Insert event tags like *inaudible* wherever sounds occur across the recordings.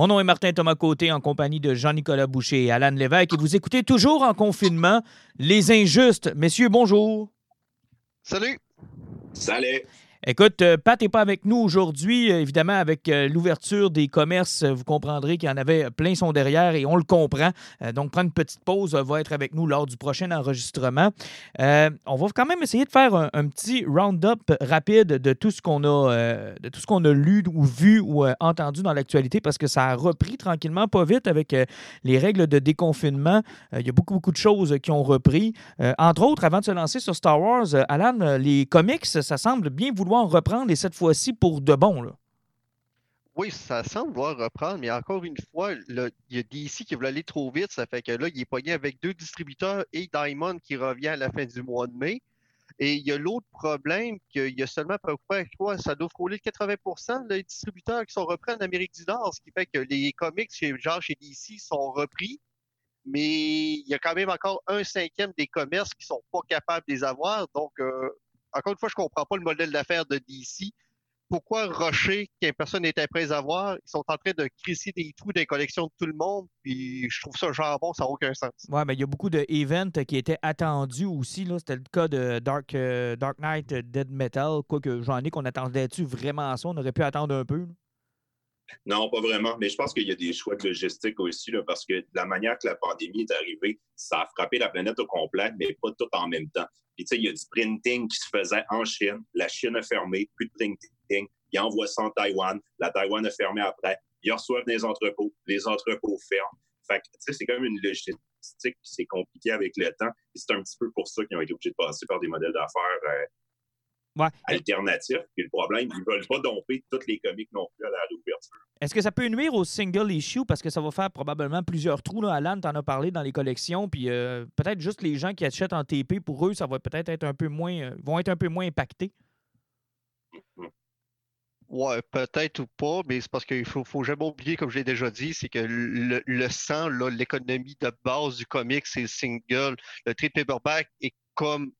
Mon nom est Martin Thomas Côté en compagnie de Jean-Nicolas Boucher et Alan Lévesque et vous écoutez toujours en confinement Les Injustes. Messieurs, bonjour. Salut. Salut. Écoute, euh, Pat n'est pas avec nous aujourd'hui. Euh, évidemment, avec euh, l'ouverture des commerces, vous comprendrez qu'il y en avait plein son derrière et on le comprend. donc, prendre une petite pause, va être avec nous lors du prochain enregistrement. on va quand même essayer de faire un, petit round-up rapide de tout ce qu'on a, a lu ou vu ou entendu dans l'actualité parce que ça a repris tranquillement, pas vite, avec les règles de déconfinement. Il y a beaucoup, beaucoup de choses qui ont repris. entre autres, avant de se lancer sur Star Wars, Alan, les comics, ça semble bien vouloir reprendre et cette fois-ci pour de bon. Là. Oui, ça semble vouloir reprendre, mais encore une fois, il y a DC qui veut aller trop vite. Ça fait que là, il est pogné avec deux distributeurs et Diamond qui revient à la fin du mois de mai. Et il y a l'autre problème qu'il y a seulement à peu ça doit frôler 80% des distributeurs qui sont repris en Amérique du Nord, ce qui fait que les comics chez, genre chez DC sont repris, mais il y a quand même encore un cinquième des commerces qui sont pas capables de les avoir. Donc, euh, encore une fois, je ne comprends pas le modèle d'affaires de DC. Pourquoi Rocher, qui personne n'était prêt à voir, ils sont en train de crisser des trous des collections de tout le monde, puis je trouve ça bon, ça n'a aucun sens. Oui, mais il y a beaucoup d'events qui étaient attendus aussi. C'était le cas de Dark, euh, Dark Knight Dead Metal, quoique j'en ai qu'on attendait-tu vraiment ça? On aurait pu attendre un peu. Non, pas vraiment. Mais je pense qu'il y a des choix de logistique aussi, parce que la manière que la pandémie est arrivée, ça a frappé la planète au complet, mais pas tout en même temps. Puis, tu sais, il y a du printing qui se faisait en Chine. La Chine a fermé, plus de printing. Ils envoient ça en Taïwan. La Taïwan a fermé après. Ils reçoivent des entrepôts. Les entrepôts ferment. Fait que, tu sais, c'est comme une logistique qui s'est compliquée avec le temps. Et c'est un petit peu pour ça qu'ils ont été obligés de passer par des modèles d'affaires euh, alternatif. Puis le problème, ils ne veulent pas domper toutes les comics non plus à la réouverture. Est-ce que ça peut nuire au single issue? Parce que ça va faire probablement plusieurs trous? Là. Alan, en as parlé dans les collections, puis euh, peut-être juste les gens qui achètent en TP, pour eux, ça va peut-être être un peu moins, euh, vont être un peu moins impactés. Ouais, peut-être ou pas, mais c'est parce qu'il faut, faut jamais oublier, comme je l'ai déjà dit, c'est que le, le sang, l'économie de base du comic, c'est le single. Le trade paperback est comme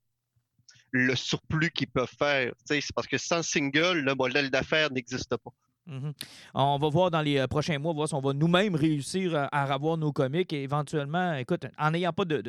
le surplus qu'ils peuvent faire. C'est parce que sans single, le modèle d'affaires n'existe pas. Mhm. On va voir dans les euh, prochains mois, voir si on va nous-mêmes réussir à, avoir nos comics et éventuellement, écoute, en n'ayant pas de,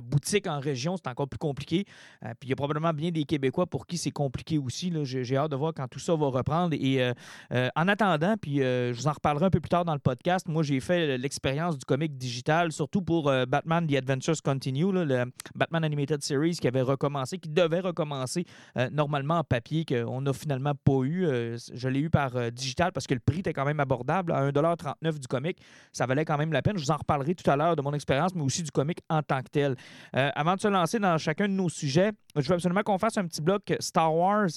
boutique en région, c'est encore plus compliqué. Euh, puis il y a probablement bien des Québécois pour qui c'est compliqué aussi. J'ai hâte de voir quand tout ça va reprendre. Et euh, en attendant, puis je vous en reparlerai un peu plus tard dans le podcast, moi j'ai fait l'expérience du comic digital, surtout pour Batman The Adventures Continue, le Batman Animated Series qui avait recommencé, qui devait recommencer normalement en papier, qu'on n'a finalement pas eu. je l'ai eu par euh, digital parce que le prix était quand même abordable. À 1,39 du comic, ça valait quand même la peine. Je vous en reparlerai tout à l'heure de mon expérience, mais aussi du comic en tant que tel. Euh, avant de se lancer dans chacun de nos sujets, je veux absolument qu'on fasse un petit bloc Star Wars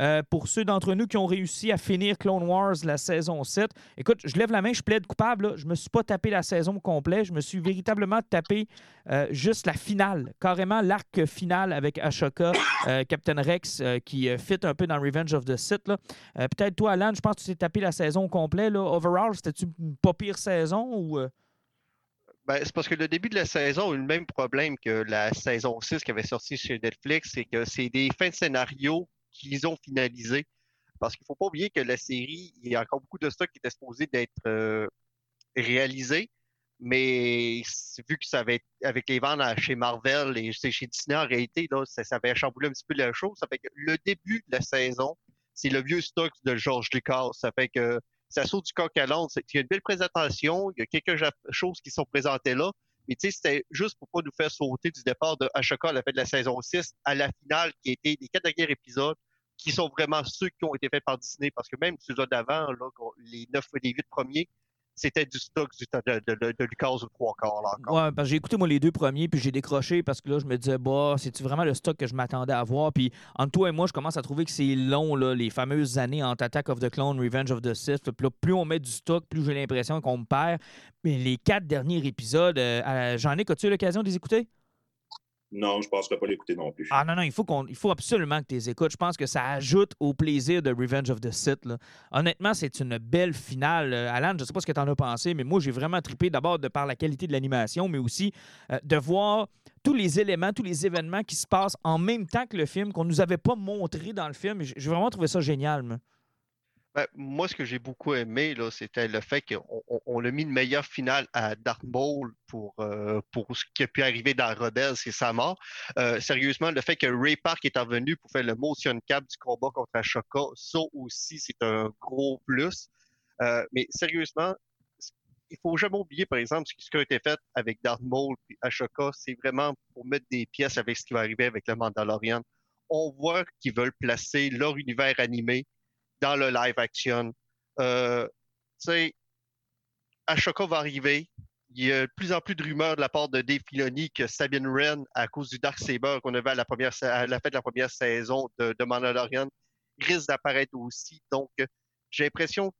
euh, pour ceux d'entre nous qui ont réussi à finir Clone Wars la saison 7. Écoute, je lève la main, je plaide coupable. Je me suis pas tapé la saison complète. Je me suis véritablement tapé juste la finale, carrément l'arc final avec Ashoka, Captain Rex, qui fit un peu dans Revenge of the Sith. Peut-être toi, Alan, je pense que tu t'es tapé la saison complète. Là. Overall, c'était-tu une pas pire saison ou. Euh? Ben, c'est parce que le début de la saison a eu le même problème que la saison 6 qui avait sorti chez Netflix, c'est que c'est des fins de scénario qu'ils ont finalisées. Parce qu'il ne faut pas oublier que la série, il y a encore beaucoup de stock qui était supposé d'être euh, réalisé, mais vu que ça avait avec les ventes chez Marvel et chez Disney, en réalité, ça, ça avait chamboulé un petit peu la chose. Ça fait que le début de la saison, c'est le vieux stock de George Lucas. Ça fait que ça saute du coq à l'onde. Il y a une belle présentation, il y a quelques choses qui sont présentées là. Mais tu sais, c'était juste pour pas nous faire sauter du départ de Ashoka à la fin de la saison 6 à la finale qui était les quatre derniers épisodes qui sont vraiment ceux qui ont été faits par Disney. Parce que même ceux d'avant, les neuf les huit premiers, c'était du stock de, de, de, Lucas ou trois quarts. Là, encore. Parce que j'ai écouté moi les deux premiers, puis j'ai décroché parce que là, je me disais, bah, c'est-tu vraiment le stock que je m'attendais à voir? Puis entre toi et moi, je commence à trouver que c'est long, là, les fameuses années entre Attack of the Clone, Revenge of the Sith. Puis plus on met du stock, plus j'ai l'impression qu'on me perd. Mais les quatre derniers épisodes, euh, j'en ai, as-tu eu l'occasion de les écouter? Non, je ne penserais pas l'écouter non plus. Ah non, non, il faut, il absolument que tu les écoutes. Je pense que ça ajoute au plaisir de Revenge of the Sith. Honnêtement, c'est une belle finale. Euh, Alan, je ne sais pas ce que tu en as pensé, mais moi, j'ai vraiment trippé d'abord de par la qualité de l'animation, mais aussi euh, de voir tous les éléments, tous les événements qui se passent en même temps que le film, qu'on ne nous avait pas montré dans le film. J'ai vraiment trouvé ça génial. Ben, moi, ce que j'ai beaucoup aimé, c'était le fait qu'on on, a mis une meilleure finale à Darth Maul pour, euh, pour ce qui a pu arriver dans Rebels et sa mort. Euh, sérieusement, le fait que Ray Park est revenu pour faire le motion cap du combat contre Ashoka, ça aussi, c'est un gros plus. Euh, mais sérieusement, il faut jamais oublier, par exemple, ce qui a été fait avec Darth Maul et Ashoka, c'est vraiment pour mettre des pièces avec ce qui va arriver avec le Mandalorian. On voit qu'ils veulent placer leur univers animé dans le live action. Euh, tu sais, Ashoka va arriver. Il y a de plus en plus de rumeurs de la part de Dave Filoni que Sabine Wren, à cause du Dark Saber qu'on avait à la, première, à la de la première saison de, Mandalorian, risque d'apparaître aussi. Donc, j'ai l'impression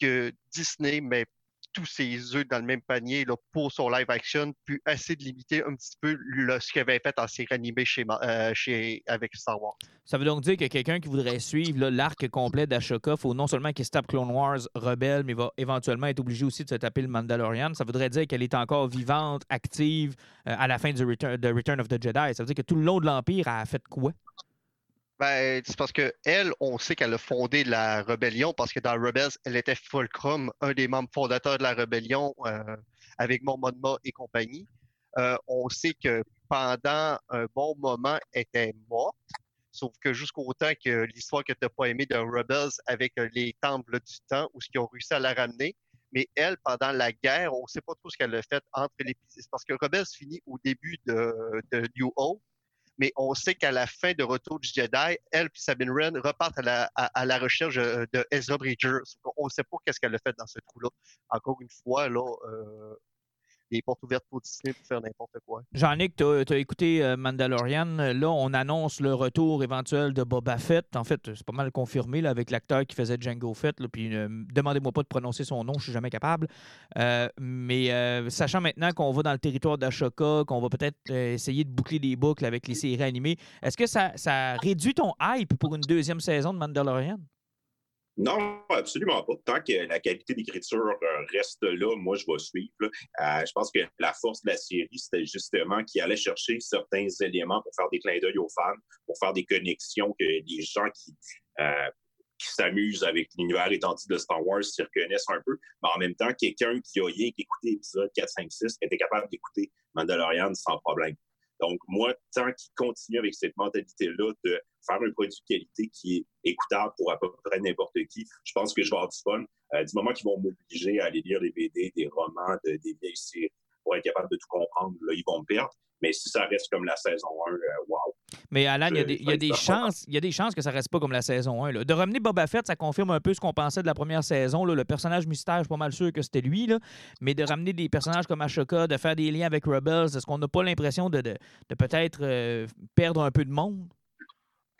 que Disney met tous ses œufs dans le même panier pour son live action, puis assez de limiter un petit peu ce qu'il avait fait en série animée euh, chez, avec Star Wars. Ça veut donc dire que quelqu'un qui voudrait suivre l'arc complet d'Ashoka, faut non seulement qu'il se tape Clone Wars Rebelle, mais va éventuellement être obligé aussi de se taper le Mandalorian. Ça voudrait dire qu'elle est encore vivante, active euh, à la fin du Return, de Return of the Jedi. Ça veut dire que tout le long de l'Empire, a fait quoi? Ben, c'est parce que elle, on sait qu'elle a fondé la rébellion parce que dans Rebels, elle était Fulcrum, un des membres fondateurs de la rébellion euh, avec Mon et compagnie. Euh, on sait que pendant un bon moment, elle était morte, sauf que jusqu'au temps que l'histoire que tu n'as pas aimée de Rebels avec les temples du temps, ou ce qu'ils ont réussi à la ramener. Mais elle, pendant la guerre, on ne sait pas trop ce qu'elle a fait entre les... Parce que Rebels finit au début de, de New Hope, mais on sait qu'à la fin de Retour du Jedi, elle et Sabine Wren repartent à la, recherche euh, de Ezra Bridger. On sait pas qu'est-ce qu'elle a fait dans ce trou-là. Encore une fois, là, euh, les portes ouvertes pour Disney pour faire n'importe quoi. Jean-Nic, tu as, écouté euh, Mandalorian. Là, on annonce le retour éventuel de Boba Fett. En fait, c'est pas mal confirmé là, avec l'acteur qui faisait Django Fett. Puis euh, demandez-moi pas de prononcer son nom, je suis jamais capable. Euh, mais sachant maintenant qu'on va dans le territoire d'Ashoka, qu'on va peut-être essayer de boucler des boucles avec les séries animées, est-ce que ça, ça réduit ton hype pour une deuxième saison de Mandalorian? Non, absolument pas. Tant que la qualité d'écriture euh, reste là, moi, je vais suivre. Euh, je pense que la force de la série, c'était justement qu'il allait chercher certains éléments pour faire des clins d'œil aux fans, pour faire des connexions que les gens qui, euh, qui s'amusent avec l'univers étendu de Star Wars s'y reconnaissent un peu. Mais en même temps, quelqu'un qui a rien qu'écouté épisode 4, 5, 6 était capable d'écouter Mandalorian sans problème. Donc, moi, tant qu'il continue avec cette mentalité-là de faire un produit de qualité qui est écoutable pour à peu près n'importe qui, je pense que je vais avoir du fun. Euh, du moment qu'ils vont m'obliger à aller lire des BD, des romans, des vieilles séries pour être capable de tout comprendre, là, ils vont me perdre. Mais si ça reste comme la saison 1, euh, wow. Mais Alan, il y a des, chances, il y a des chances que ça reste pas comme la saison 1. De ramener Boba Fett, ça confirme un peu ce qu'on pensait de la première saison. Le personnage mystère, je suis pas mal sûr que c'était lui. Là. Mais de ramener des personnages comme Ashoka, de faire des liens avec Rebels, est-ce qu'on n'a pas l'impression de, peut-être euh, perdre un peu de monde?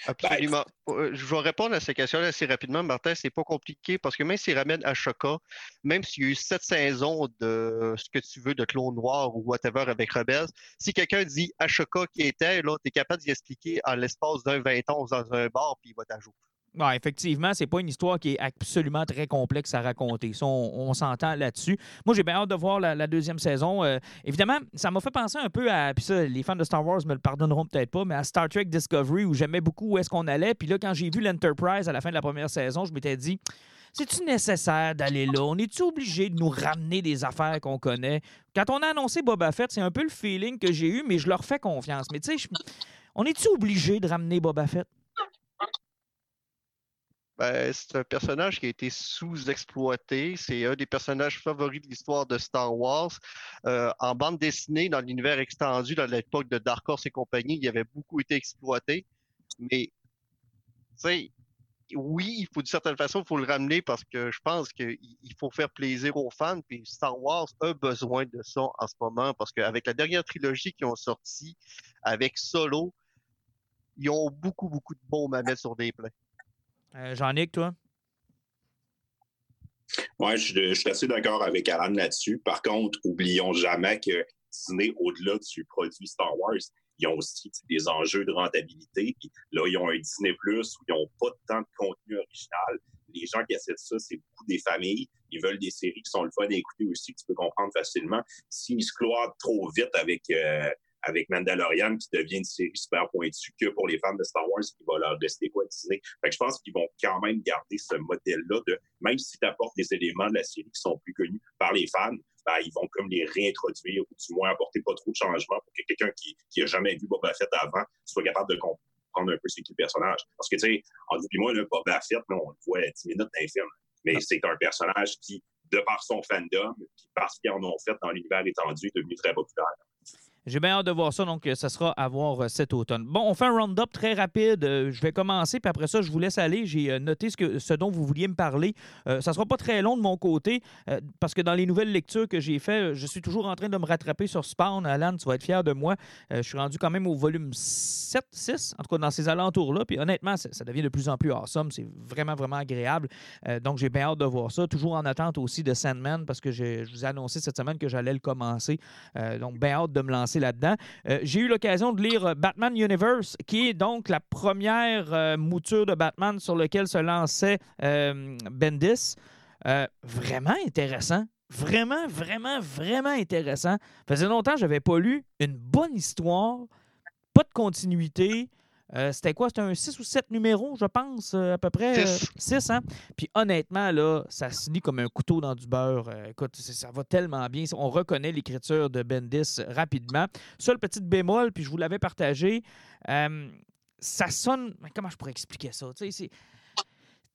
Absolument. Euh, je vais répondre à ces questions assez rapidement, Martin. C'est pas compliqué parce que même s'ils ramènent Ashoka, même s'il y a eu sept saisons de ce que tu veux de Clone Noir ou whatever avec Rebels, si quelqu'un dit Ashoka qui était, là, tu es capable d'y expliquer en l'espace d'un 20 ans dans un bar, puis il va t'ajouter. Ouais, effectivement, c'est pas une histoire qui est absolument très complexe à raconter. Ça, on, s'entend là-dessus. Moi, j'ai bien hâte de voir la, deuxième saison. Euh, évidemment, ça m'a fait penser un peu à. Puis ça, les fans de Star Wars me le pardonneront peut-être pas, mais à Star Trek Discovery, où j'aimais beaucoup où est-ce qu'on allait. Puis là, quand j'ai vu l'Enterprise à la fin de la première saison, je m'étais dit. C'est-tu nécessaire d'aller là? On est-tu obligé de nous ramener des affaires qu'on connaît? Quand on a annoncé Boba Fett, c'est un peu le feeling que j'ai eu, mais je leur fais confiance. Mais tu sais, on est-tu obligé de ramener Boba Fett? Ben, c'est un personnage qui a été sous-exploité. C'est un des personnages favoris de l'histoire de Star Wars. Euh, en bande dessinée, dans l'univers extendu, dans l'époque de Dark Horse et compagnie, il avait beaucoup été exploité. Mais, tu oui, il faut d'une certaine façon, il faut le ramener parce que je pense qu'il faut faire plaisir aux fans. Puis Star Wars a besoin de ça en ce moment parce qu'avec la dernière trilogie qui ont sorti, avec Solo, ils ont beaucoup, beaucoup de bons à mettre sur des plans. Euh, Jean-Nic, toi? Oui, je, suis assez d'accord avec Alan là-dessus. Par contre, oublions jamais que Disney, au-delà du produit Star Wars, ils ont aussi des enjeux de rentabilité. Là, ils ont un Disney Plus où ils n'ont pas tant de contenu original. Les gens qui essaient ça, c'est beaucoup des familles. Ils veulent des séries qui sont le fun d'écouter aussi, que tu peux comprendre facilement. S'ils se cloisent trop vite avec euh, avec Mandalorian qui devient une série super pointue que pour les fans de Star Wars qui va leur rester quoi Disney. Fait que je pense qu'ils vont quand même garder ce modèle-là de même si tu apportes des éléments de la série qui sont plus connus par les fans, ben, ils vont comme les réintroduire ou du moins apporter pas trop de changements pour que quelqu'un qui, qui a jamais vu Boba Fett avant soit capable de comprendre un peu c'est qui le personnage. Parce que, tu sais, en et moi, le Boba Fett, on le voit 10 minutes les film. Mais ah. c'est un personnage qui, de par son fandom, puis parce qu'ils en ont fait dans l'univers étendu, est devenu très populaire. J'ai bien hâte de voir ça, donc euh, ça sera à voir euh, cet automne. Bon, on fait un round-up très rapide. Euh, je vais commencer, puis après ça, je vous laisse aller. J'ai noté ce, que, ce dont vous vouliez me parler. ça ne sera pas très long de mon côté, parce que dans les nouvelles lectures que j'ai faites, je suis toujours en train de me rattraper sur Spawn. Alan, tu vas être fier de moi. je suis rendu quand même au volume 7, 6, en tout cas dans ces alentours-là. Puis honnêtement, ça, devient de plus en plus awesome. C'est vraiment, vraiment agréable. donc j'ai bien hâte de voir ça. Toujours en attente aussi de Sandman, parce que je vous ai annoncé cette semaine que j'allais le commencer. donc bien hâte de me lancer Euh, j'ai eu l'occasion de lire euh, Batman Universe, qui est donc la première euh, mouture de Batman sur laquelle se lançait Bendis. vraiment intéressant. Vraiment, vraiment, vraiment intéressant. Faisait longtemps que je n'avais pas lu une bonne histoire, pas de continuité, euh, c'était quoi? C'était un 6 ou 7 numéros, je pense, euh, à peu près. 6. Euh, hein? Puis honnêtement, là, ça se lit comme un couteau dans du beurre. écoute, ça va tellement bien. On reconnaît l'écriture de Bendis rapidement. Seule petite bémol, puis je vous l'avais partagé. ça sonne. Comment je pourrais expliquer ça? C'est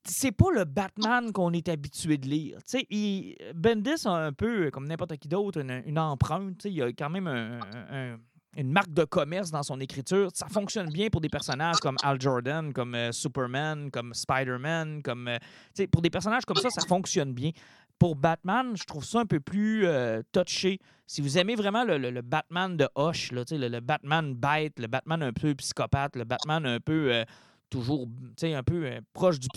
c'est pas le Batman qu'on est habitué de lire. Il, Bendis a un peu, comme n'importe qui d'autre, une, empreinte. Il y a quand même un, une marque de commerce dans son écriture. Ça fonctionne bien pour des personnages comme Al Jordan, comme euh, Superman, comme Spider-Man, comme euh, pour des personnages comme ça, ça fonctionne bien. Pour Batman, je trouve ça un peu plus euh, touché. Si vous aimez vraiment le, Batman de Hush, le, le, Batman bête, le Batman un peu psychopathe, le Batman un peu toujours un peu euh, proche du,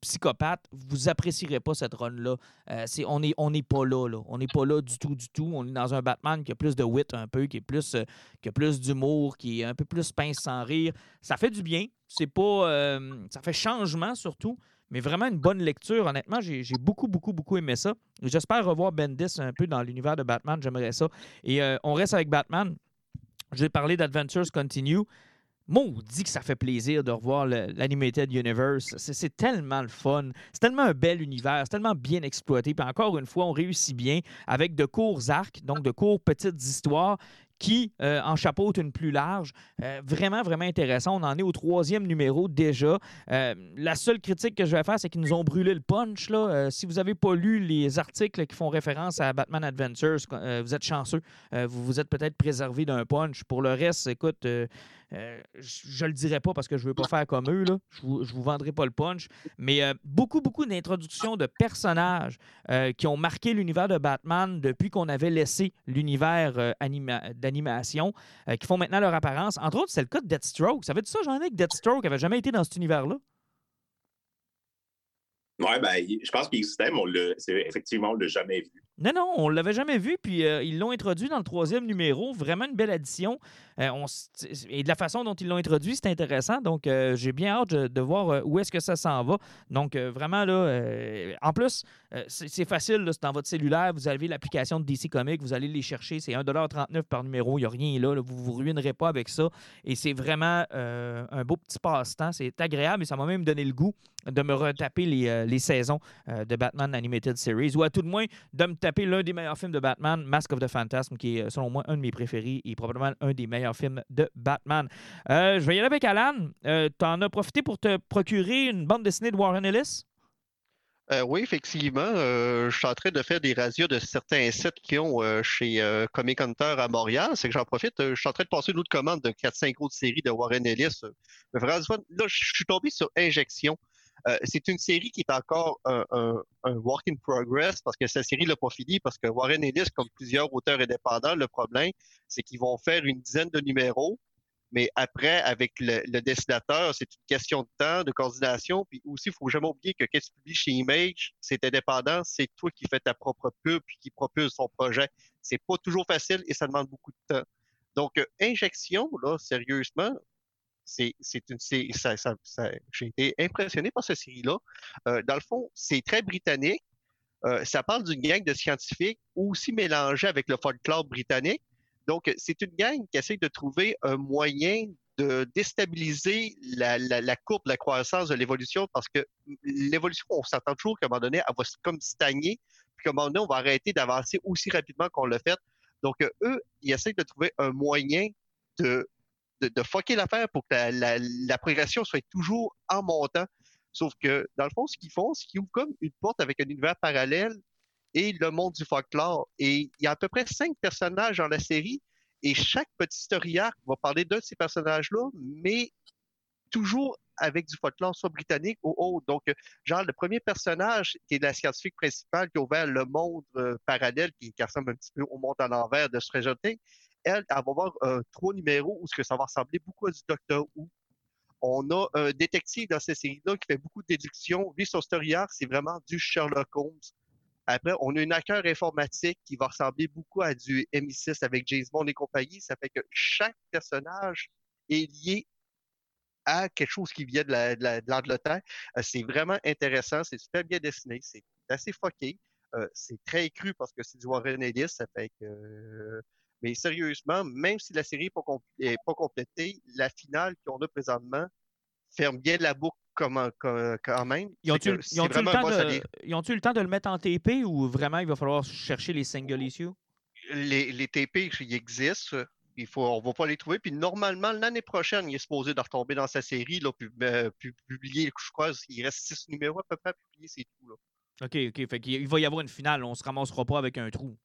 psychopathe, vous apprécierez pas cette run-là. Euh, on n'est on est pas là, là. On n'est pas là du tout, du tout. On est dans un Batman qui a plus de wit un peu, qui, est plus, euh, qui a plus d'humour, qui est un peu plus pince sans rire. Ça fait du bien. C'est pas. ça fait changement surtout. Mais vraiment une bonne lecture. Honnêtement, j'ai beaucoup, beaucoup, beaucoup aimé ça. J'espère revoir Bendis un peu dans l'univers de Batman. J'aimerais ça. Et on reste avec Batman. J'ai parlé d'Adventures Continue. Maudit que ça fait plaisir de revoir l'Animated Universe. C'est tellement le fun. C'est tellement un bel univers. C'est tellement bien exploité. Puis encore une fois, on réussit bien avec de courts arcs, donc de courts petites histoires qui euh, en chapeaute une plus large. Euh, vraiment, vraiment intéressant. On en est au troisième numéro déjà. Euh, la seule critique que je vais faire, c'est qu'ils nous ont brûlé le punch. Si vous n'avez pas lu les articles qui font référence à Batman Adventures, vous êtes chanceux. vous vous êtes peut-être préservé d'un punch. Pour le reste, écoute, euh, je ne le dirai pas parce que je ne veux pas faire comme eux. Là. Je ne vous, vendrai pas le punch. Mais euh, beaucoup, beaucoup d'introductions de personnages euh, qui ont marqué l'univers de Batman depuis qu'on avait laissé l'univers d'animation, qui font maintenant leur apparence. Entre autres, c'est le cas de Deathstroke. Ça veut dire ça, j'en ai que Deathstroke n'avait jamais été dans cet univers-là? Oui, ben, je pense qu'il existait, mais on effectivement, on ne l'a jamais vu. Non, non, on ne l'avait jamais vu, puis ils l'ont introduit dans le troisième numéro. Vraiment une belle addition. Euh, et de la façon dont ils l'ont introduit, c'est intéressant. Donc, euh, j'ai bien hâte de, voir euh, où est-ce que ça s'en va. Donc, vraiment, là, en plus, c'est facile. C'est dans votre cellulaire. Vous avez l'application de DC Comics. Vous allez les chercher. C'est 1,39 par numéro. Il n'y a rien là, Vous ne vous ruinerez pas avec ça. Et c'est vraiment un beau petit passe-temps. C'est agréable et ça m'a même donné le goût de me retaper les, les saisons de Batman Animated Series ou à tout de moins de me taper l'un des meilleurs films de Batman, Mask of the Phantasm, qui est selon moi un de mes préférés et probablement un des meilleurs film de Batman. Euh, je vais y aller avec Alan. Euh, tu en as profité pour te procurer une bande dessinée de Warren Ellis? Euh, oui, effectivement. je suis en train de faire des radios de certains sites qui ont chez Comic Hunter à Montréal. C'est que j'en profite. je suis en train de passer une autre commande de 4-5 autres séries de Warren Ellis. là, je suis tombé sur Injection. Euh, c'est une série qui est encore un, work in progress parce que cette série n'a pas fini parce que Warren Ellis, comme plusieurs auteurs indépendants, le problème, c'est qu'ils vont faire une dizaine de numéros, mais après, avec le, dessinateur, c'est une question de temps, de coordination, puis aussi, il faut jamais oublier que quand tu publies chez Image, c'est indépendant, c'est toi qui fais ta propre pub puis qui propulse son projet. C'est pas toujours facile et ça demande beaucoup de temps. Donc, euh, injection, là, sérieusement, c'est une ça, j'ai été impressionné par cette série-là. Euh, dans le fond, c'est très britannique. Euh, ça parle d'une gang de scientifiques aussi mélangée avec le folklore britannique, Donc, c'est une gang qui essaie de trouver un moyen de déstabiliser la, courbe la croissance de l'évolution parce que l'évolution, on s'attend toujours qu'à un moment donné, elle va comme stagner, puis qu'à un moment donné, on va arrêter d'avancer aussi rapidement qu'on l'a fait. Donc, eux, ils essaient de trouver un moyen de, de, de fucker l'affaire pour que la, progression soit toujours en montant. Sauf que, dans le fond, ce qu'ils font, c'est qu'ils ouvrent comme une porte avec un univers parallèle et le monde du folklore. Et il y a à peu près cinq personnages dans la série, et chaque petit historiaire va parler d'un de ces personnages-là, mais toujours avec du folklore, soit britannique ou autre. Donc, genre, le premier personnage, qui est la scientifique principale, qui a ouvert le monde euh, parallèle, qui, ressemble un petit peu au monde à l'envers de Stranger Things, elle, elle va avoir euh, trois numéros où ce que ça va ressembler beaucoup à du Docteur Who. On a un détective dans cette série-là qui fait beaucoup de déductions. Lui, son story c'est vraiment du Sherlock Holmes. Après, on a une hacker informatique qui va ressembler beaucoup à du MI6 avec James Bond et compagnie. Ça fait que chaque personnage est lié à quelque chose qui vient de l'Angleterre. Euh, c'est vraiment intéressant, c'est super bien dessiné, c'est assez fucké. Euh, c'est très cru parce que c'est du Warren Ellis, ça fait que... mais sérieusement, même si la série n'est pas, complétée, la finale qu'on a présentement ferme bien la boucle comme, quand même. Ils ont-tu le, le, temps de le mettre en TP ou vraiment il va falloir chercher les single issues? Les, les TP, ils existent. Il faut, on ne va pas les trouver. Puis normalement, l'année prochaine, il est supposé de retomber dans sa série, là, puis, euh, publier, je crois, il reste six numéros à peu près à publier, c'est tout. Là. OK, OK. Fait qu'il va y avoir une finale. On ne se ramassera pas avec un trou.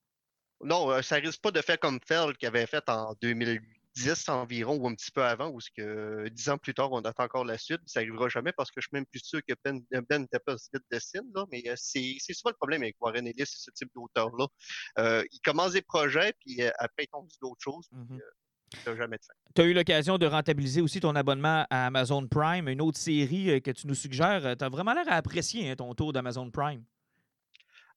Non, euh, ça risque pas de faire comme Fell qui avait fait en 2008 10 environ ou un petit peu avant, ou ce que dix ans plus tard, on attend encore la suite. Ça n'arrivera jamais parce que je suis même plus sûr que Ben, ben n'était pas ce dessine, là, mais euh, c'est souvent le problème avec Warren Ellis, ce type d'auteur-là. Euh, il commence des projets, puis euh, après, il tombe sur d'autres choses. Mm jamais de fin. Tu as eu l'occasion de rentabiliser aussi ton abonnement à Amazon Prime, une autre série que tu nous suggères. Tu as vraiment l'air à apprécier hein, ton tour d'Amazon Prime.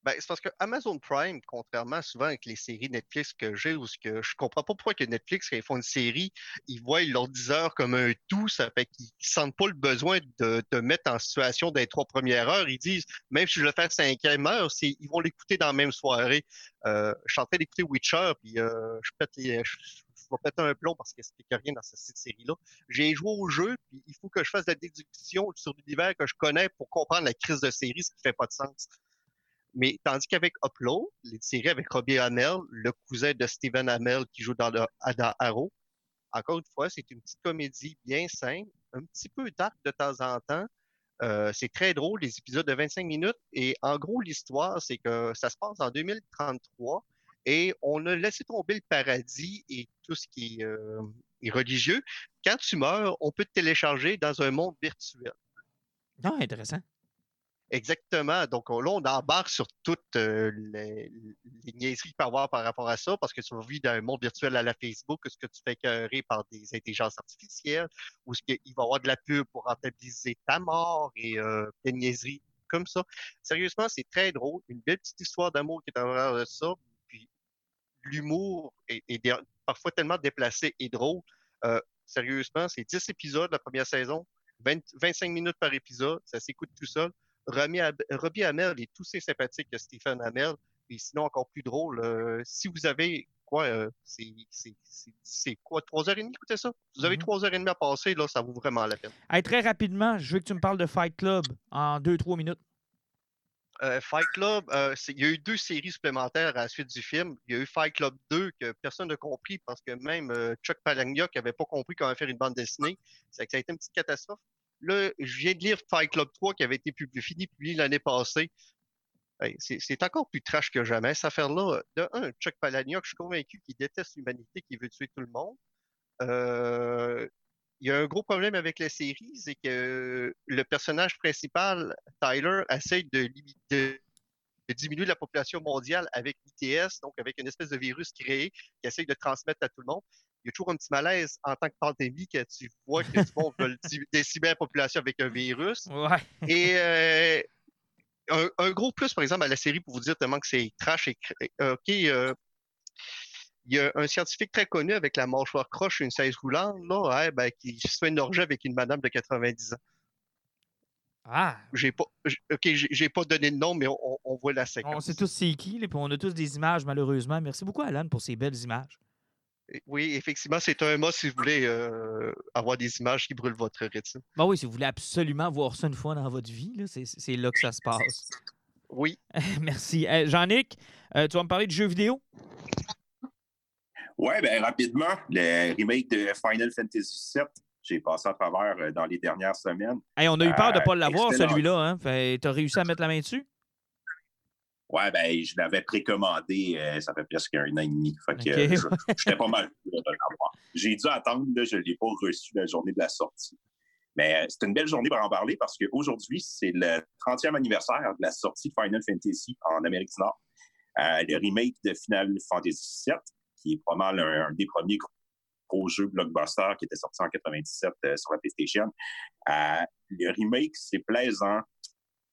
Ben, c'est parce que Amazon Prime, contrairement souvent avec les séries Netflix que j'ai, ou ce que je comprends pas pourquoi que Netflix, quand ils font une série, ils voient leur 10 heures comme un tout, ça fait qu'ils sentent pas le besoin de te mettre en situation d'être trois premières heures. Ils disent, même si je le fais cinquième heure, ils vont l'écouter dans la même soirée. Euh, je suis en train d'écouter Witcher, puis euh, je pète les, je, vais péter un plomb parce qu'il a rien dans cette série-là. J'ai joué au jeu, puis il faut que je fasse de la déduction sur l'univers que je connais pour comprendre la crise de série, ce qui fait pas de sens. Mais tandis qu'avec Upload, les séries avec Robbie Hamel, le cousin de Steven Hamel qui joue dans, le, Arrow, encore une fois, c'est une petite comédie bien simple, un petit peu dark de temps en temps. Euh, c'est très drôle, les épisodes de 25 minutes. Et en gros, l'histoire, c'est que ça se passe en 2033 et on a laissé tomber le paradis et tout ce qui euh, est religieux. Quand tu meurs, on peut te télécharger dans un monde virtuel. Ah, intéressant. Exactement. Donc là, on embarque sur toutes euh, les, niaiseries qu'il peut avoir par rapport à ça, parce que tu vis dans un monde virtuel à la Facebook, ce que tu fais écœurer par des intelligences artificielles, ou ce qu'il va y avoir de la pub pour rentabiliser ta mort et euh, des niaiseries comme ça. Sérieusement, c'est très drôle. Une belle petite histoire d'amour qui est en de ça. Puis l'humour est, parfois tellement déplacé et drôle. Euh, sérieusement, c'est 10 épisodes la première saison, 25 minutes par épisode, ça s'écoute tout seul. Robbie Hamel est tout aussi sympathique que Stephen Hamel. Et sinon, encore plus drôle, euh, si vous avez quoi, euh, c'est quoi, trois heures et demie, écoutez ça? Vous avez trois heures et demie à passer, là, ça vaut vraiment la peine. très rapidement, je veux que tu me parles de Fight Club en deux, trois minutes. Euh, Fight Club, il y a eu deux séries supplémentaires à la suite du film. Il y a eu Fight Club 2 que personne n'a compris parce que même Chuck Palahniuk n'avait pas compris comment faire une bande dessinée. Ça a été une petite catastrophe. Là, je viens de lire Fight Club 3 qui avait été publié, fini publié l'année passée. c'est encore plus trash que jamais, cette affaire-là. De un, Chuck Palahniuk, je suis convaincu qu'il déteste l'humanité, qu'il veut tuer tout le monde. Euh, il y a un gros problème avec la série, c'est que le personnage principal, Tyler, essaie de, de, diminuer la population mondiale avec l'ITS, donc avec une espèce de virus créé qui essaie de transmettre à tout le monde il y a toujours un petit malaise en tant que pandémie que tu vois que du *laughs* monde veut décimer la population avec un virus. Et euh, un, gros plus, par exemple, à la série, pour vous dire tellement que c'est trash et euh, OK. Euh, il y a un scientifique très connu avec la mâchoire croche une 16 roulante, là, ben, qui se fait une orgie avec une madame de 90 ans. Ah. J'ai pas, ok, j'ai pas donné de nom, mais on, voit la séquence. On sait tous c'est qui, et puis on a tous des images, malheureusement. Merci beaucoup, Alan, pour ces belles images. Oui, effectivement, c'est un mot si vous voulez euh, avoir des images qui brûlent votre rétine. Ben oui, si vous voulez absolument voir ça une fois dans votre vie, c'est là que ça se passe. Oui. *laughs* Merci. Jean-Nic, tu vas me parler de jeux vidéo? Oui, bien rapidement, le remake de Final Fantasy VII j'ai passé à travers euh, dans les dernières semaines. on a eu peur de ne pas euh, l'avoir, celui-là. Hein? Tu as réussi à mettre la main dessus? Oui, ben, je l'avais précommandé, euh, ça fait presque un an et demi. Fait que *laughs* j'étais pas mal de l'avoir. J'ai dû attendre, je ne l'ai pas reçu la journée de la sortie. Mais c'est une belle journée pour en parler parce qu'aujourd'hui, c'est le 30e anniversaire de la sortie de Final Fantasy en Amérique du Nord. le remake de Final Fantasy VII, qui est probablement un, un des premiers gros jeu blockbuster qui était sorti en 97 euh, sur la PlayStation. Euh, le remake, c'est plaisant,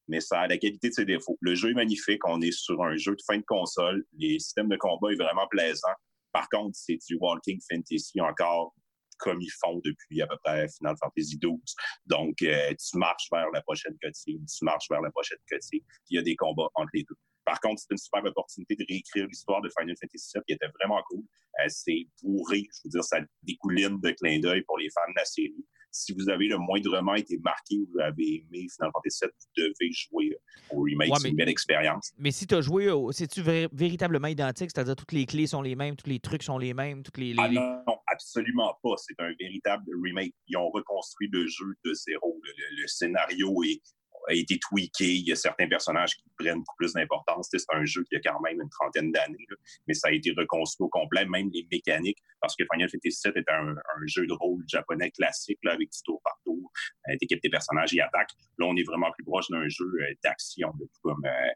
mais ça a la qualité de ses défauts. Le jeu est magnifique. On est sur un jeu de fin de console. Les systèmes de combat sont vraiment plaisants. Par contre, c'est du Walking Fantasy encore comme ils font depuis à peu près Final Fantasy XII. Donc, euh, tu marches vers la prochaine cutscene, tu marches vers la prochaine cutscene, il y a des combats entre les deux. Par contre, c'est une super opportunité de réécrire l'histoire de Final Fantasy VII qui était vraiment cool. Euh, c'est bourré, je veux dire, ça découline de clin d'œil pour les fans de la série. Si vous avez le moindrement été marqué ou vous avez aimé Final Fantasy VII, vous devez jouer au remake. c'est une belle expérience. Mais si tu as joué, c'est-tu véritablement identique? C'est-à-dire toutes les clés sont les mêmes, tous les trucs sont les mêmes, toutes les. Ah non, absolument pas. C'est un véritable remake. Ils ont reconstruit le jeu de zéro. le scénario est a été tweaké. Il y a certains personnages qui prennent plus d'importance. C'est un jeu qui a quand même une trentaine d'années, mais ça a été reconstruit au complet, même les mécaniques, parce que Final Fantasy VII est un, jeu de rôle japonais classique avec du tour par tour. Euh, T'équipes tes personnages et attaques. Là, on est vraiment plus proche d'un jeu euh, d'action, comme euh,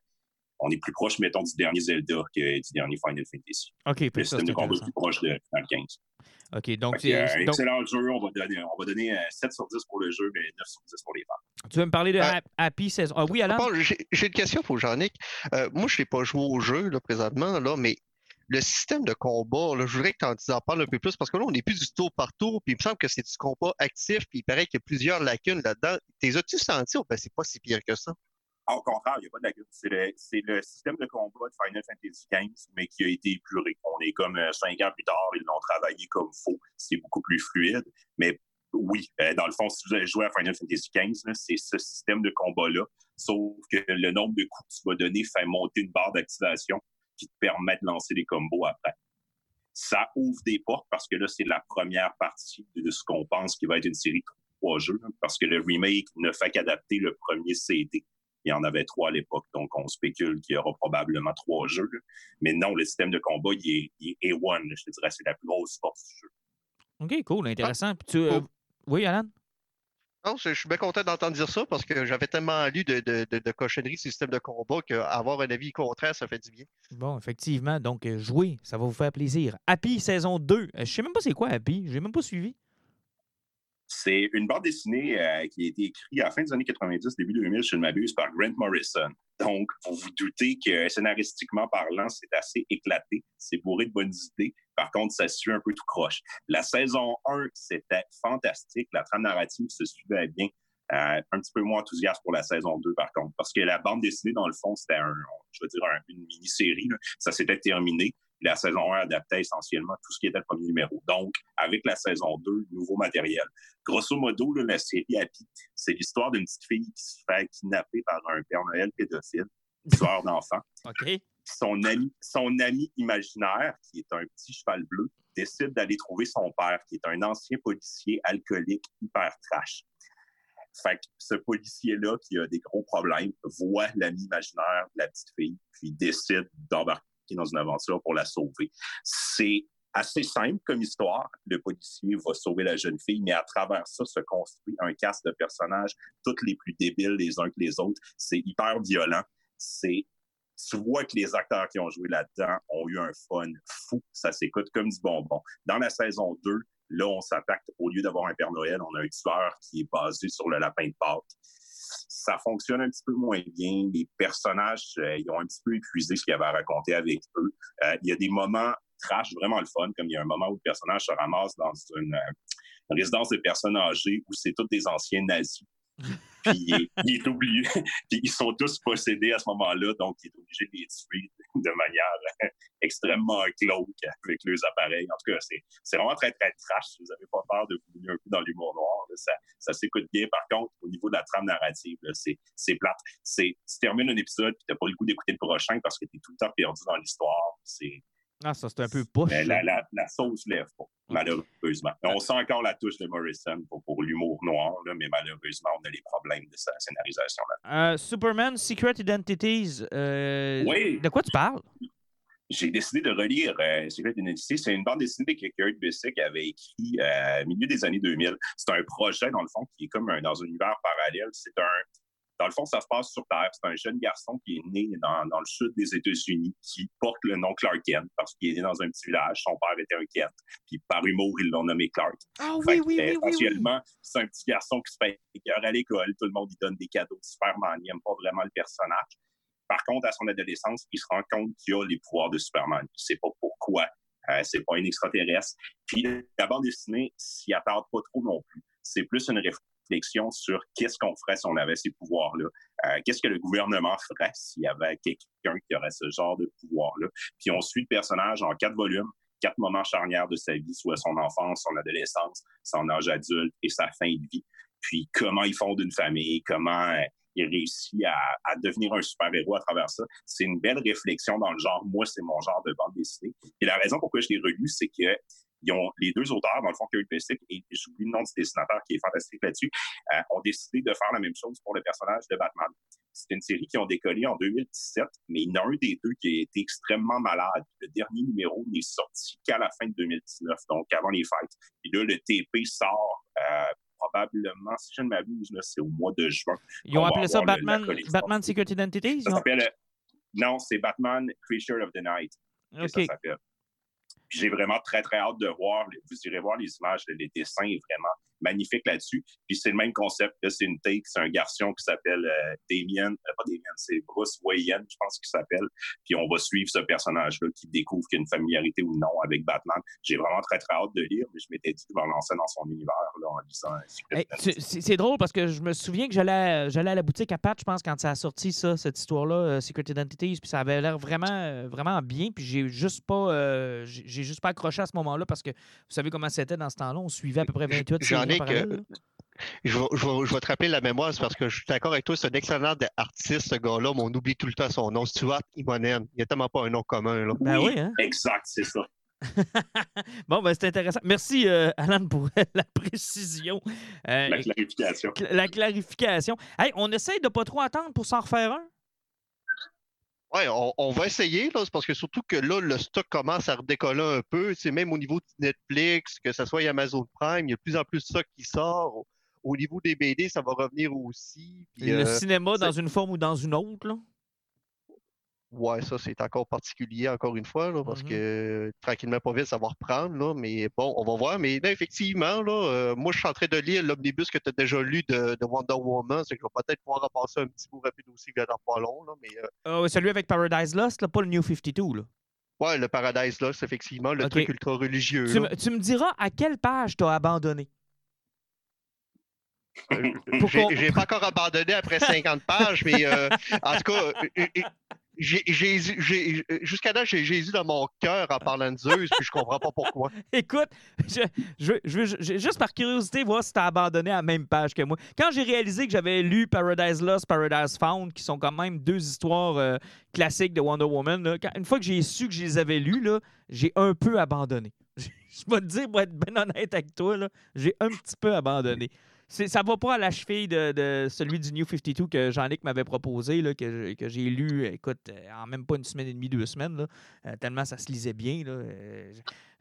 on est plus proche, mettons, du dernier Zelda que du dernier Final Fantasy. OK, Le système de combat plus proche de Final 15. OK, donc c'est. un excellent jeu. On va donner, on va donner 7 sur 10 pour le jeu, mais 9 sur 10 pour les fans. Tu veux me parler de Happy saison? Ah oui, Alain? J'ai une question pour Jean-Nic. Euh, moi, je n'ai pas joué au jeu là, présentement, là, mais le système de combat, là, je voudrais que tu en, parles un peu plus parce que là, on n'est plus du tour par tour, puis il me semble que c'est du combat actif, puis il paraît qu'il y a plusieurs lacunes là-dedans. T'es as-tu senti ou ben, c'est pas si pire que ça? Au contraire, il n'y a pas de lacune. C'est le, système de combat de Final Fantasy XV, mais qui a été épuré. On est comme euh, cinq ans plus tard, ils l'ont travaillé comme faux. C'est beaucoup plus fluide. Mais oui, euh, dans le fond, si vous avez joué à Final Fantasy XV, c'est ce système de combat-là. Sauf que le nombre de coups que tu vas donner fait monter une barre d'activation qui te permet de lancer des combos après. Ça ouvre des portes parce que là, c'est la première partie de ce qu'on pense qui va être une série de trois jeux, parce que le remake ne fait qu'adapter le premier CD. Il y en avait trois à l'époque, donc on spécule qu'il y aura probablement trois jeux. Mais non, le système de combat, il est, A1, je te dirais, c'est la plus grosse force du jeu. OK, cool, intéressant. Euh, oui, Alan? Non, je suis bien content d'entendre dire ça parce que j'avais tellement lu de, de, de, de cochonneries sur le système de combat qu'avoir un avis contraire, ça fait du bien. Bon, effectivement. Donc, euh, jouer, ça va vous faire plaisir. Happy saison 2. Euh, je sais même pas c'est quoi Happy. Je n'ai même pas suivi. C'est une bande dessinée euh, qui a été écrite à la fin des années 90, début 2000, je ne m'abuse, par Grant Morrison. Donc, vous vous doutez que scénaristiquement parlant, c'est assez éclaté. C'est bourré de bonnes idées. Par contre, ça suit un peu tout croche. La saison 1, c'était fantastique. La trame narrative se suivait bien. Euh, un petit peu moins enthousiaste pour la saison 2, par contre. Parce que la bande dessinée, dans le fond, c'était un, je veux dire, une mini-série. Ça s'était terminé. La saison 1 adaptait essentiellement tout ce qui était le premier numéro. Donc, avec la saison 2, nouveau matériel. Grosso modo, la série Happy, c'est l'histoire d'une petite fille qui se fait kidnapper par un Père Noël pédophile, d'enfants. *laughs* OK. Son ami, son ami imaginaire, qui est un petit cheval bleu, décide d'aller trouver son père, qui est un ancien policier alcoolique hyper trash. Fait que ce policier-là, qui a des gros problèmes, voit l'ami imaginaire de la petite fille, puis décide d'embarquer dans une aventure pour la sauver. C'est assez simple comme histoire. Le policier va sauver la jeune fille, mais à travers ça se construit un cast de personnages, tous les plus débiles les uns que les autres. C'est hyper violent. C'est tu vois que les acteurs qui ont joué là-dedans ont eu un fun fou. Ça s'écoute comme du bonbon. Dans la saison 2, là, on s'attaque, au lieu d'avoir un Père Noël, on a un tueur qui est basé sur le lapin de Pâques ça fonctionne un petit peu moins bien. Les personnages, euh, ils ont un petit peu épuisé ce qu'ils avaient à raconter avec eux. Euh, il y a des moments trash vraiment le fun, comme il y a un moment où le personnage se ramasse dans une, euh, résidence de personnes âgées où c'est tous des anciens nazis. Puis il *laughs* puis ils sont tous possédés à ce moment-là, donc il est obligé de les tuer de manière extrêmement glauques avec leurs appareils. En tout cas, c'est vraiment très, très trash. Si vous n'avez pas peur de vous un peu dans l'humour noir, ça, ça s'écoute bien. Par contre, au niveau de la trame narrative, c'est plate. Tu termines un épisode et tu n'as pas le goût d'écouter le prochain parce que tu es tout le temps perdu dans l'histoire. Ah, ça, c'est un peu poche. Mais la, la, la, sauce lève pas, malheureusement. On sent encore la touche de Morrison pour, pour l'humour noir, là, mais malheureusement, on a les problèmes de sa scénarisation. Là. Euh, Superman Secret Identities. Euh, oui. De quoi tu parles? J'ai décidé de relire euh, Secret Identities. C'est une bande dessinée que Kurt Busiek avait écrit au milieu des années 2000. C'est un projet, dans le fond, qui est comme un, dans un univers parallèle. C'est un dans le fond, ça se passe sur Terre. C'est un jeune garçon qui est né dans, le sud des États-Unis, qui porte le nom Clark Kent parce qu'il est né dans un petit village. Son père était un Kent. Puis par humour, ils l'ont nommé Clark. Ah oui, oui, oui, Essentiellement, c'est un petit garçon qui se fait à l'école. Tout le monde lui donne des cadeaux de Superman. Il n'aime pas vraiment le personnage. Par contre, à son adolescence, il se rend compte qu'il a les pouvoirs de Superman. Il ne sait pas pourquoi. Euh, c'est pas un extraterrestre. Puis la bande dessinée s'y attarde pas trop non plus. C'est plus une réflexion sur qu'est-ce qu'on ferait si on avait ces pouvoirs-là. Euh, qu'est-ce que le gouvernement ferait s'il y avait quelqu'un qui aurait ce genre de pouvoir-là? Puis on suit le personnage en quatre volumes, quatre moments charnières de sa vie, soit son enfance, son adolescence, son âge adulte et sa fin de vie. Puis comment il fonde une famille, comment euh, il réussit à, à devenir un super-héros à travers ça. C'est une belle réflexion dans le genre. Moi, c'est mon genre de bande dessinée. Et la raison pourquoi je l'ai relu, c'est que ils ont, les deux auteurs, dans le fond, Kurt Busiek et j'oublie le nom du dessinateur qui est fantastique là-dessus, euh, ont décidé de faire la même chose pour le personnage de Batman. C'est une série qui ont décollé en 2017, mais il y en a un des deux qui a été extrêmement malade. Le dernier numéro n'est sorti qu'à la fin de 2019, donc avant les fêtes. Et là, le TP sort euh, probablement, si je ne m'abuse, c'est au mois de juin. Ils ont appelé ça Batman, Batman Secret Identity? Ça s'appelle... Non, c'est Batman Creature of the Night. OK. Ça s'appelle j'ai vraiment très, très hâte de voir. Vous irez voir les images, les dessins vraiment magnifique là-dessus. Puis c'est le même concept. C'est une take, c'est un garçon qui s'appelle euh, Damien, euh, pas Damien, c'est Bruce Wayne, je pense qu'il s'appelle. Puis on va suivre ce personnage-là qui découvre qu'il y a une familiarité ou non avec Batman. J'ai vraiment très, très hâte de lire, mais je m'étais dit que je lancer dans son univers là, en lisant C'est drôle parce que je me souviens que j'allais à la boutique à Pat, je pense, quand ça a sorti, ça, cette histoire-là, euh, Secret Identities, puis ça avait l'air vraiment, vraiment bien. Puis j'ai juste pas j'ai juste pas accroché à ce moment-là parce que vous savez comment c'était dans ce temps-là. On suivait à peu près 28 je, vais, te rappeler la mémoire, parce que je suis d'accord avec toi, c'est un excellent artiste, ce gars-là, mais on oublie tout le temps son nom. Stuart Imonen. Il n'y a tellement pas un nom commun. Là. Ben oui, hein? Exact, c'est ça. *laughs* bon, ben c'est intéressant. Merci, euh, Alan, pour *laughs* la précision. Euh, la clarification. La clarification. Hey, on essaye de pas trop attendre pour s'en refaire un? Oui, on, va essayer, là, parce que surtout que là, le stock commence à redécoller un peu. C'est même au niveau de Netflix, que ce soit Amazon Prime, il y a de plus en plus de stock qui sort. Au, niveau des BD, ça va revenir aussi. le euh, cinéma dans une forme ou dans une autre, là? Ouais, ça, c'est encore particulier, encore une fois, là, parce mm-hmm. que tranquillement, pas vite, ça va reprendre. Là, mais bon, on va voir. Mais là, effectivement, là, euh, moi, je suis en train de lire l'omnibus que tu as déjà lu de, Wonder Woman. C'est que je vais peut-être pouvoir repasser un petit peu rapide aussi, il dans pas long. Là, mais, euh... celui avec Paradise Lost, là, pas le New 52. Là. Ouais, le Paradise Lost, effectivement, le truc ultra religieux. Tu, tu, me diras à quelle page tu as abandonné? Euh, j'ai pas encore abandonné après 50 pages, mais euh, en tout cas, jusqu'à là, j'ai Jésus dans mon cœur en parlant de Zeus, puis je comprends pas pourquoi. *laughs* Écoute, juste par curiosité voir si tu as abandonné à la même page que moi. Quand j'ai réalisé que j'avais lu Paradise Lost, Paradise Found, qui sont quand même deux histoires euh, classiques de Wonder Woman, une fois que j'ai su que je les avais lus, j'ai un peu abandonné. *laughs* je vais te dire, pour être bien honnête avec toi, j'ai un petit peu abandonné ça va pas à la cheville de, celui du New 52 que Jean-Luc m'avait proposé, que, j'ai lu, écoute, en même pas une semaine et demie, deux semaines, euh, tellement ça se lisait bien. Euh,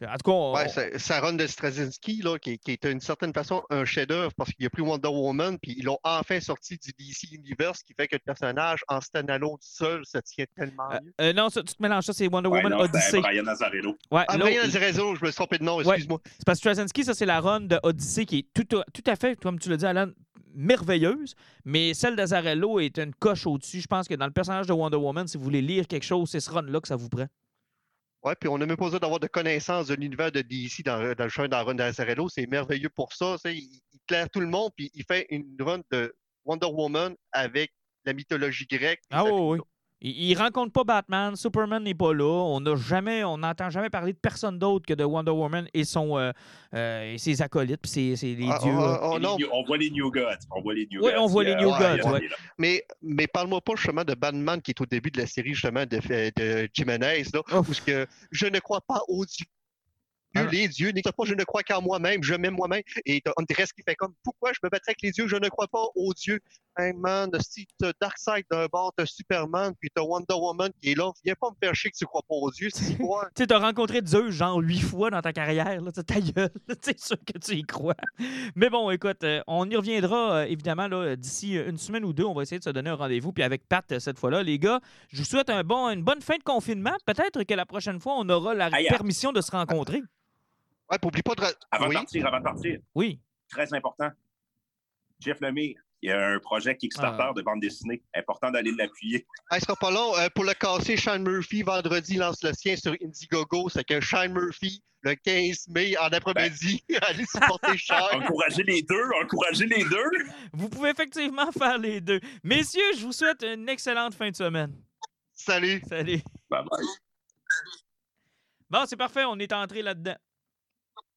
en tout cas, ouais, ça, run de Straczynski, là, qui, qui est d'une certaine façon un chef-d'œuvre parce qu'il n'y a plus Wonder Woman, puis ils l'ont enfin sorti du DC Universe, qui fait que le personnage en stand-alone seul se tient tellement euh, mieux. Euh, non, ça, tu te mélanges ça, c'est Wonder Woman Odyssey. Brian Nazarello. Ouais, ah, Brian Nazarello, je me suis trompé de nom, excuse-moi. C'est parce que Straczynski, ça, c'est la run de Odyssey qui est tout, tout à fait, comme tu l'as dit, Alan, merveilleuse, mais celle d'Azarello est une coche au-dessus. Je pense que dans le personnage de Wonder Woman, si vous voulez lire quelque chose, c'est ce run-là que ça vous prend. Oui, puis on n'a même pas besoin d'avoir de connaissances de l'univers de DC dans, dans le chemin d'un run d'Azarello. C'est merveilleux pour ça. Il, il, claire tout le monde, puis il fait une run de Wonder Woman avec la mythologie grecque. Ah oui, oui. Il, ne rencontre pas Batman, Superman n'est pas là. On n'a jamais, on n'entend jamais parler de personne d'autre que de Wonder Woman et son euh, euh, et ses acolytes, puis ses, les Ah, dieux. ah, ah, les. New- on voit les New Gods. On voit les New Oui, Gods. on voit les New ouais, Gods, ouais. Mais, mais parle-moi pas justement de Batman qui est au début de la série, justement, de, de Jimenez, là, Ouf. où que je ne crois pas aux dieux. Les dieux n'existent pas, je ne crois qu'en moi-même, je m'aime moi-même. Et Huntress qui fait comme Pourquoi je me battrais avec les dieux, je ne crois pas aux dieux. Hey man, si t'as Darkseid d'un bord, t'as Superman, puis t'as Wonder Woman qui est là, viens pas me faire chier que tu crois pas aux c'est *laughs* quoi? Tu sais, t'as rencontré Zeus genre huit fois dans ta carrière, là, c'est ta gueule, c'est sûr que tu y crois. Mais bon, écoute, euh, on y reviendra euh, évidemment là, d'ici euh, une semaine ou deux. On va essayer de se donner un rendez-vous. Puis avec Pat, cette fois-là, les gars, je vous souhaite un bon, une bonne fin de confinement. Peut-être que la prochaine fois, on aura la Aïe, permission de se rencontrer. Ouais, puis oublie pas de. Avant oui. de partir, avant de partir, Oui. très important. Jeff Lemire, il y a un projet Kickstarter Ah. de bande dessinée. Important d'aller l'appuyer. Hey, ce sera pas long. Euh, pour le casser, Shane Murphy, vendredi, lance le sien sur Indiegogo. C'est que Shane Murphy, le 15 mai, en après-midi, *laughs* allez supporter *laughs* Shane. Encourager les deux, encourager les deux. Vous pouvez effectivement *laughs* faire les deux. Messieurs, je vous souhaite une excellente fin de semaine. Salut! Salut. Bye bye. Bon, c'est parfait, on est entré là-dedans.